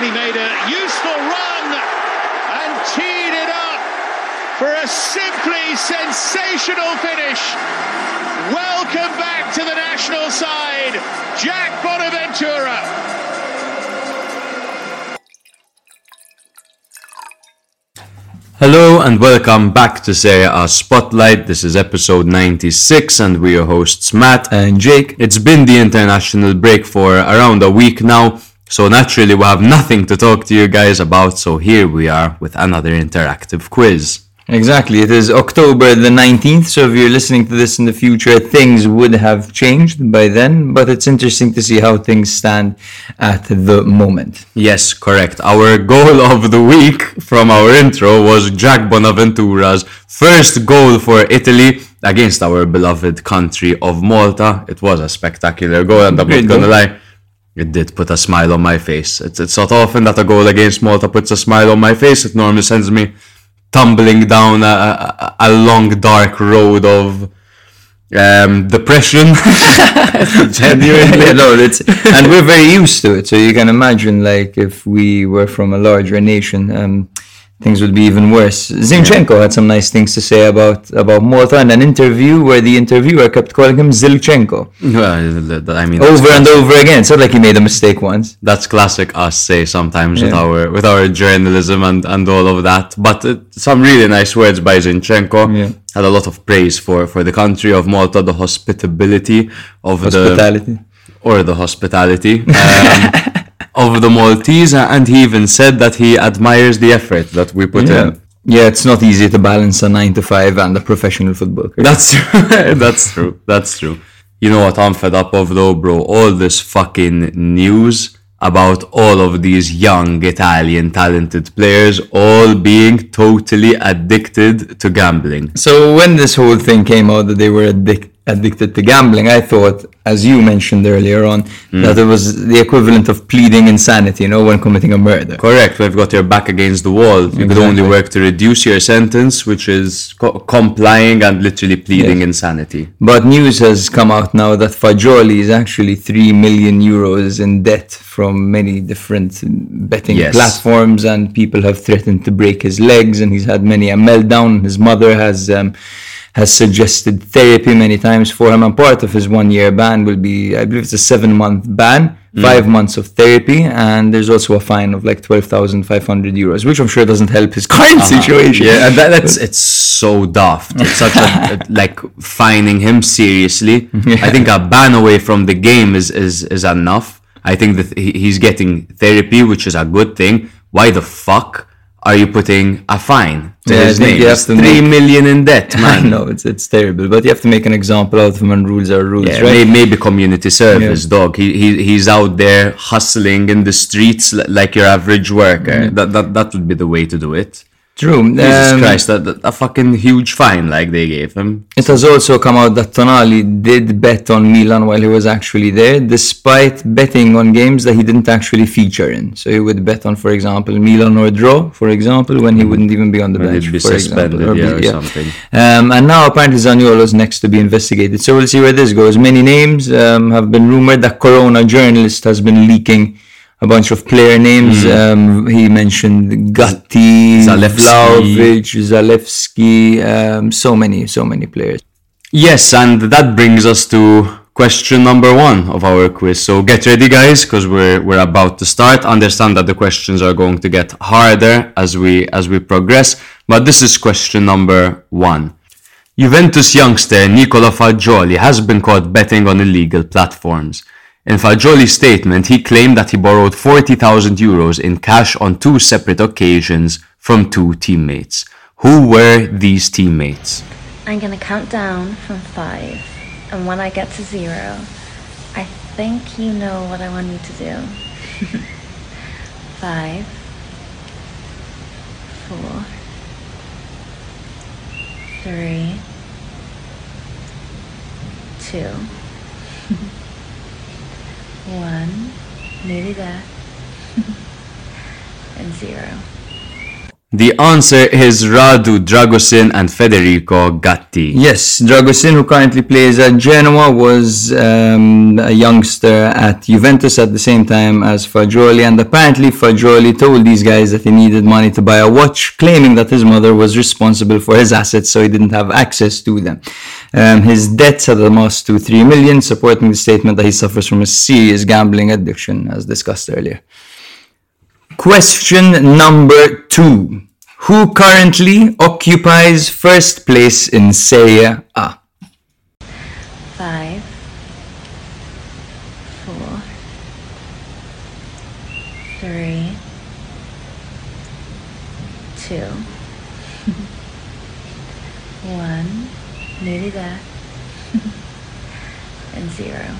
Then he made a useful run and teed it up for a simply sensational finish. Welcome back to the national side, Jack Bonaventura. Hello and welcome back to Serie A Spotlight. This is episode 96 and we're your hosts Matt and Jake. It's been the international break for around a week now, so naturally we have nothing to talk to you guys about, so here we are with another interactive quiz. Exactly. It is October the 19th, so if you're listening to this in the future, things would have changed by then, but it's interesting to see how things stand at the moment. Yes, correct. Our goal of the week from our intro was Jack Bonaventura's first goal for Italy against our beloved country of Malta. It was a spectacular goal, and I'm not gonna lie. It did put a smile on my face. It's, it's not often that a goal against Malta puts a smile on my face. It normally sends me tumbling down a, a, a long dark road of um, depression. Genuinely, no, it's and we're very used to it. So you can imagine, like, if we were from a larger nation, um, things would be even worse. Zinchenko yeah. had some nice things to say about about Malta in an interview where the interviewer kept calling him Zilchenko. Well, I mean, over and over again. It's not like he made a mistake once. That's classic us say sometimes yeah. with our with our journalism and and all of that. But uh, some really nice words by Zinchenko. Yeah. Had a lot of praise for for the country of Malta, the hospitality of hospitality. the or the hospitality. Um, of the Maltese, and he even said that he admires the effort that we put yeah. in. Yeah, it's not easy to balance a nine to five and a professional football career. That's true. That's true. That's true. You know what I'm fed up of though, bro? All this fucking news about all of these young Italian talented players all being totally addicted to gambling. So when this whole thing came out that they were addicted addicted to gambling, I thought, as you mentioned earlier on, mm. that it was the equivalent of pleading insanity, you know, when committing a murder. Correct. We've got your back against the wall. You exactly. could only work to reduce your sentence, which is co- complying and literally pleading yes. insanity. But news has come out now that Fagioli is actually 3 million euros in debt from many different betting yes. platforms, and people have threatened to break his legs, and he's had many a meltdown. His mother has. Um, has suggested therapy many times for him. And part of his one year ban will be, I believe it's a seven month ban, mm. five months of therapy, and there's also a fine of like 12,500 euros, which I'm sure doesn't help his current uh-huh. situation. Yeah, and that, that's, it's so daft. It's such a, like fining him seriously. Yeah. I think a ban away from the game is, is, is enough. I think that he's getting therapy, which is a good thing. Why the fuck? Are you putting a fine to yeah, his name? You have to Three make, million in debt, man. no, it's it's terrible. But you have to make an example out of him, and rules are rules, yeah, right? Maybe community service, yeah. dog. He, he he's out there hustling in the streets like your average worker. That that that would be the way to do it. True. Jesus um, Christ, that, that, a fucking huge fine like they gave him. It has also come out that Tonali did bet on Milan while he was actually there, despite betting on games that he didn't actually feature in. So he would bet on, for example, Milan or draw, for example, when he mm-hmm. wouldn't even be on the when bench. Be for example, or, yeah, or yeah. something. Um, and now apparently Zaniolo is next to be investigated. So we'll see where this goes. Many names um, have been rumored. That Corona journalist has been leaking a bunch of player names. Mm. Um, he mentioned Gatti, Vlahovic, Zalewski, um, so many, so many players. Yes, and that brings us to question number one of our quiz. So get ready, guys, because we're we're about to start. Understand that the questions are going to get harder as we as we progress, but this is question number one. Juventus youngster Nicola Fagioli has been caught betting on illegal platforms. In Fagioli's statement, he claimed that he borrowed 40,000 euros in cash on two separate occasions from two teammates. Who were these teammates? I'm going to count down from five, and when I get to zero, I think you know what I want you to do. five, four, three, two. one, maybe that, and zero. The answer is Radu Dragusin and Federico Gatti. Yes, Dragusin, who currently plays at Genoa, was um, a youngster at Juventus at the same time as Fagioli, and apparently Fagioli told these guys that he needed money to buy a watch, claiming that his mother was responsible for his assets, so he didn't have access to them. Um, his debts had amassed to 3 million, supporting the statement that he suffers from a serious gambling addiction, as discussed earlier. Question number two. Who currently occupies first place in Serie A? Five, four, three, two, one, nearly there, and zero.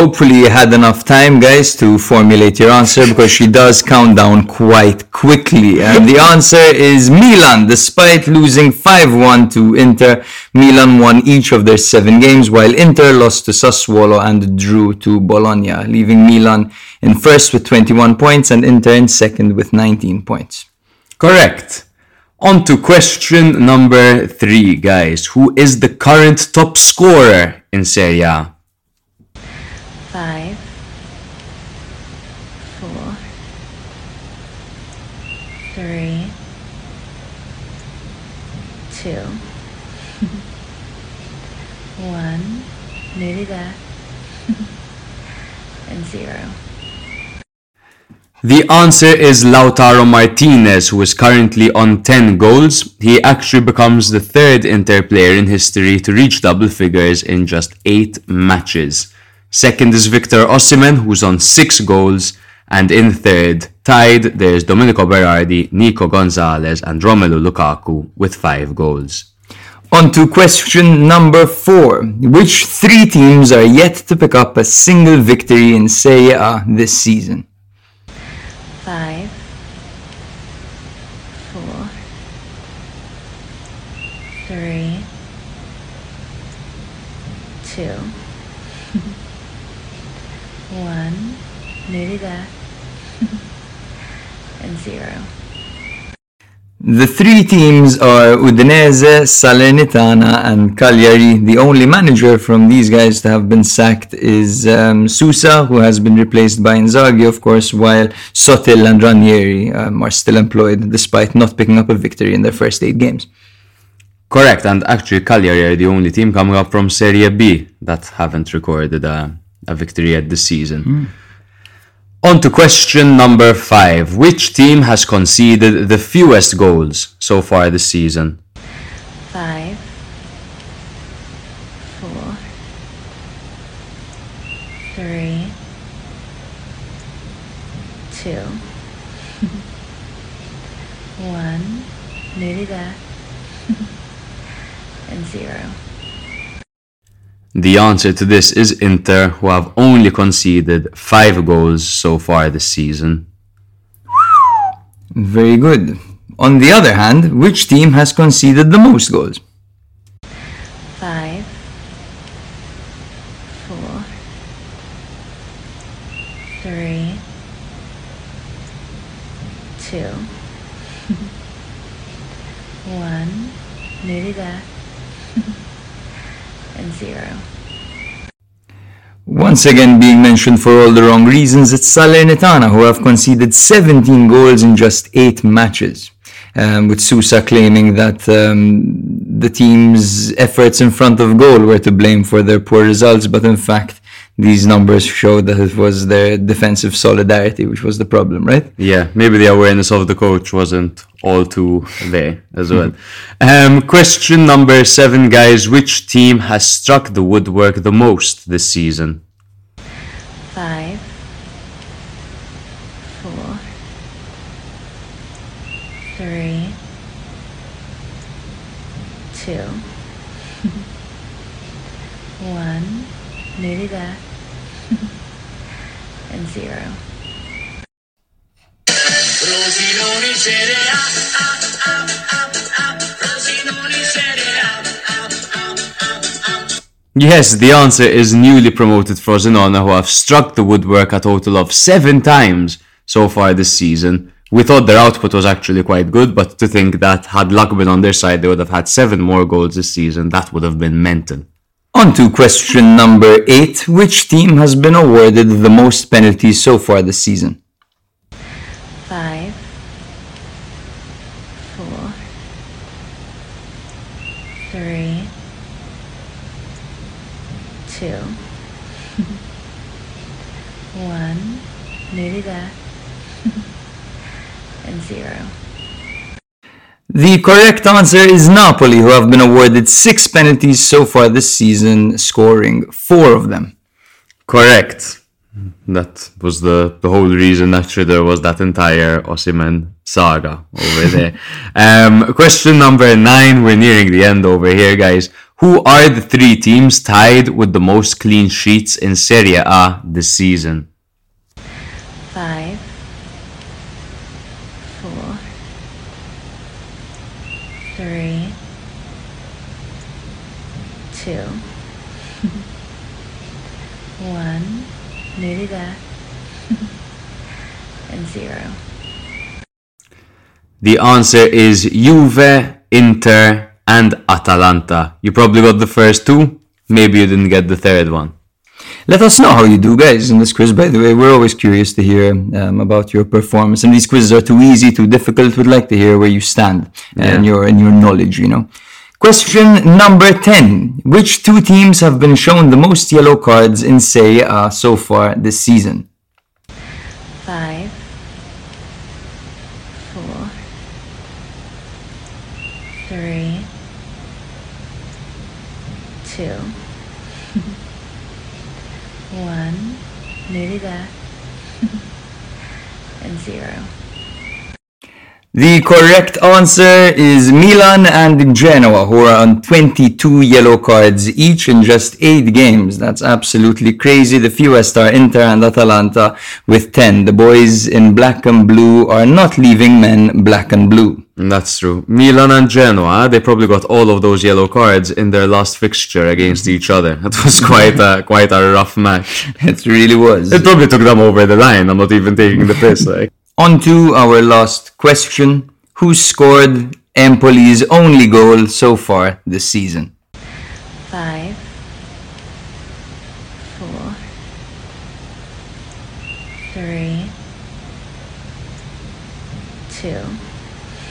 Hopefully you had enough time, guys, to formulate your answer because she does count down quite quickly. And the answer is Milan. Despite losing 5-1 to Inter, Milan won each of their seven games, while Inter lost to Sassuolo and drew to Bologna, leaving Milan in first with 21 points and Inter in second with 19 points. Correct. On to question number three, guys. Who is the current top scorer in Serie A? five, four, three, two, one, nearly there, and zero. The answer is Lautaro Martinez, who is currently on 10 goals. He actually becomes the third Inter player in history to reach double figures in just 8 matches. Second is Victor Osimhen, who's on six goals. And in third, tied, there's Domenico Berardi, Nico Gonzalez, and Romelu Lukaku with five goals. On to question number four. Which three teams are yet to pick up a single victory in Serie A this season? Five, four, three, two. One, and zero. The three teams are Udinese, Salernitana, and Cagliari. The only manager from these guys to have been sacked is um, Sousa, who has been replaced by Inzaghi, of course, while Sottil and Ranieri um, are still employed despite not picking up a victory in their first eight games. Correct, and actually Cagliari are the only team coming up from Serie B that haven't recorded a a victory at this season. Mm. On to question number five. Which team has conceded the fewest goals so far this season? Five, four, three, two, one, nearly there, and zero. The answer to this is Inter, who have only conceded five goals so far this season. Very good. On the other hand, which team has conceded the most goals? Five, four, three, two, one, nearly there and zero. Once again being mentioned for all the wrong reasons, it's Salernitana who have conceded 17 goals in just 8 matches. Um, with Sousa claiming that um, the team's efforts in front of goal were to blame for their poor results, but in fact, these numbers show that it was their defensive solidarity which was the problem, right? Yeah, maybe the awareness of the coach wasn't all too there as well. um, question number seven, guys. Which team has struck the woodwork the most this season? Five, four, three, two, one, nearly there and zero. Yes, the answer is newly promoted Frosinone who have struck the woodwork a total of seven times so far this season, We thought their output was actually quite good, but to think that had luck been on their side, they would have had seven more goals this season, that would have been mental. On to question number eight. Which team has been awarded the most penalties so far this season? Five, four, three, two, one, nearly there, and zero. The correct answer is Napoli, who have been awarded six penalties so far this season, scoring four of them. Correct. That was the, the whole reason actually there was that entire Osimhen saga over there. um, question number nine. We're nearing the end over here, guys. Who are the three teams tied with the most clean sheets in Serie A this season? Five, four, three, two, one, nearly there, and zero. The answer is Juve, Inter, and Atalanta. You probably got the first two. Maybe you didn't get the third one. Let us know how you do, guys, in this quiz. By the way, we're always curious to hear um, about your performance. And these quizzes are too easy, too difficult. We'd like to hear where you stand and your and your knowledge. You know. Question number ten: Which two teams have been shown the most yellow cards in Serie A so far this season? Five, four, three, two, one, nearly there, and zero. The correct answer is Milan and Genoa, who are on 22 yellow cards each in just 8 games. That's absolutely crazy. The fewest are Inter and Atalanta with 10. The boys in black and blue are not leaving men black and blue. That's true. Milan and Genoa, they probably got all of those yellow cards in their last fixture against each other. It was quite a quite a rough match. It really was. It probably took them over the line. I'm not even taking the piss. Like, On to our last question. Who scored Empoli's only goal so far this season? Five, four, three, two,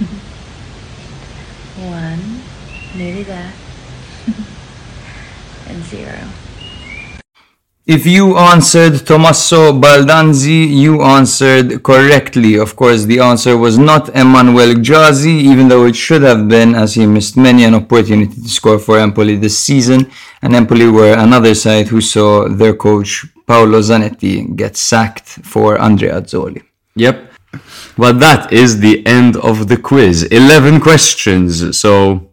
one, and zero. If you answered Tommaso Baldanzi, you answered correctly. Of course, the answer was not Emmanuel Gyasi, even though it should have been, as he missed many an opportunity to score for Empoli this season. And Empoli were another side who saw their coach Paolo Zanetti get sacked for Andreazzoli. yep. Well, that is the end of the quiz. 11 questions. So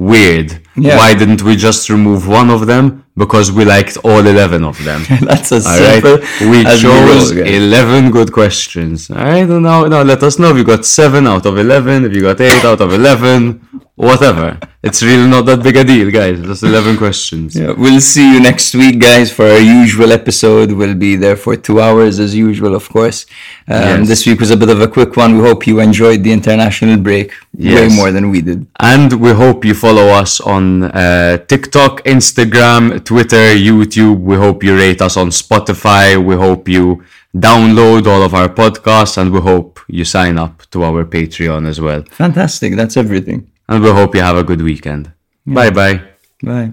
weird. Yeah. Why didn't we just remove one of them? Because we liked all 11 of them. That's as All right. simple We as chose roll, 11 good questions. All right. Now, now let us know if you got 7 out of 11, if you got 8 out of 11, whatever. It's really not that big a deal, guys. Just 11 questions. Yeah, we'll see you next week, guys, for our usual episode. We'll be there for two hours as usual, of course. Um, Yes. This week was a bit of a quick one. We hope you enjoyed the international break way more than we did. And we hope you follow us on uh, TikTok, Instagram, Twitter, YouTube. We hope you rate us on Spotify. We hope you download all of our podcasts and we hope you sign up to our Patreon as well. Fantastic. That's everything. And we hope you have a good weekend. Bye bye. Bye.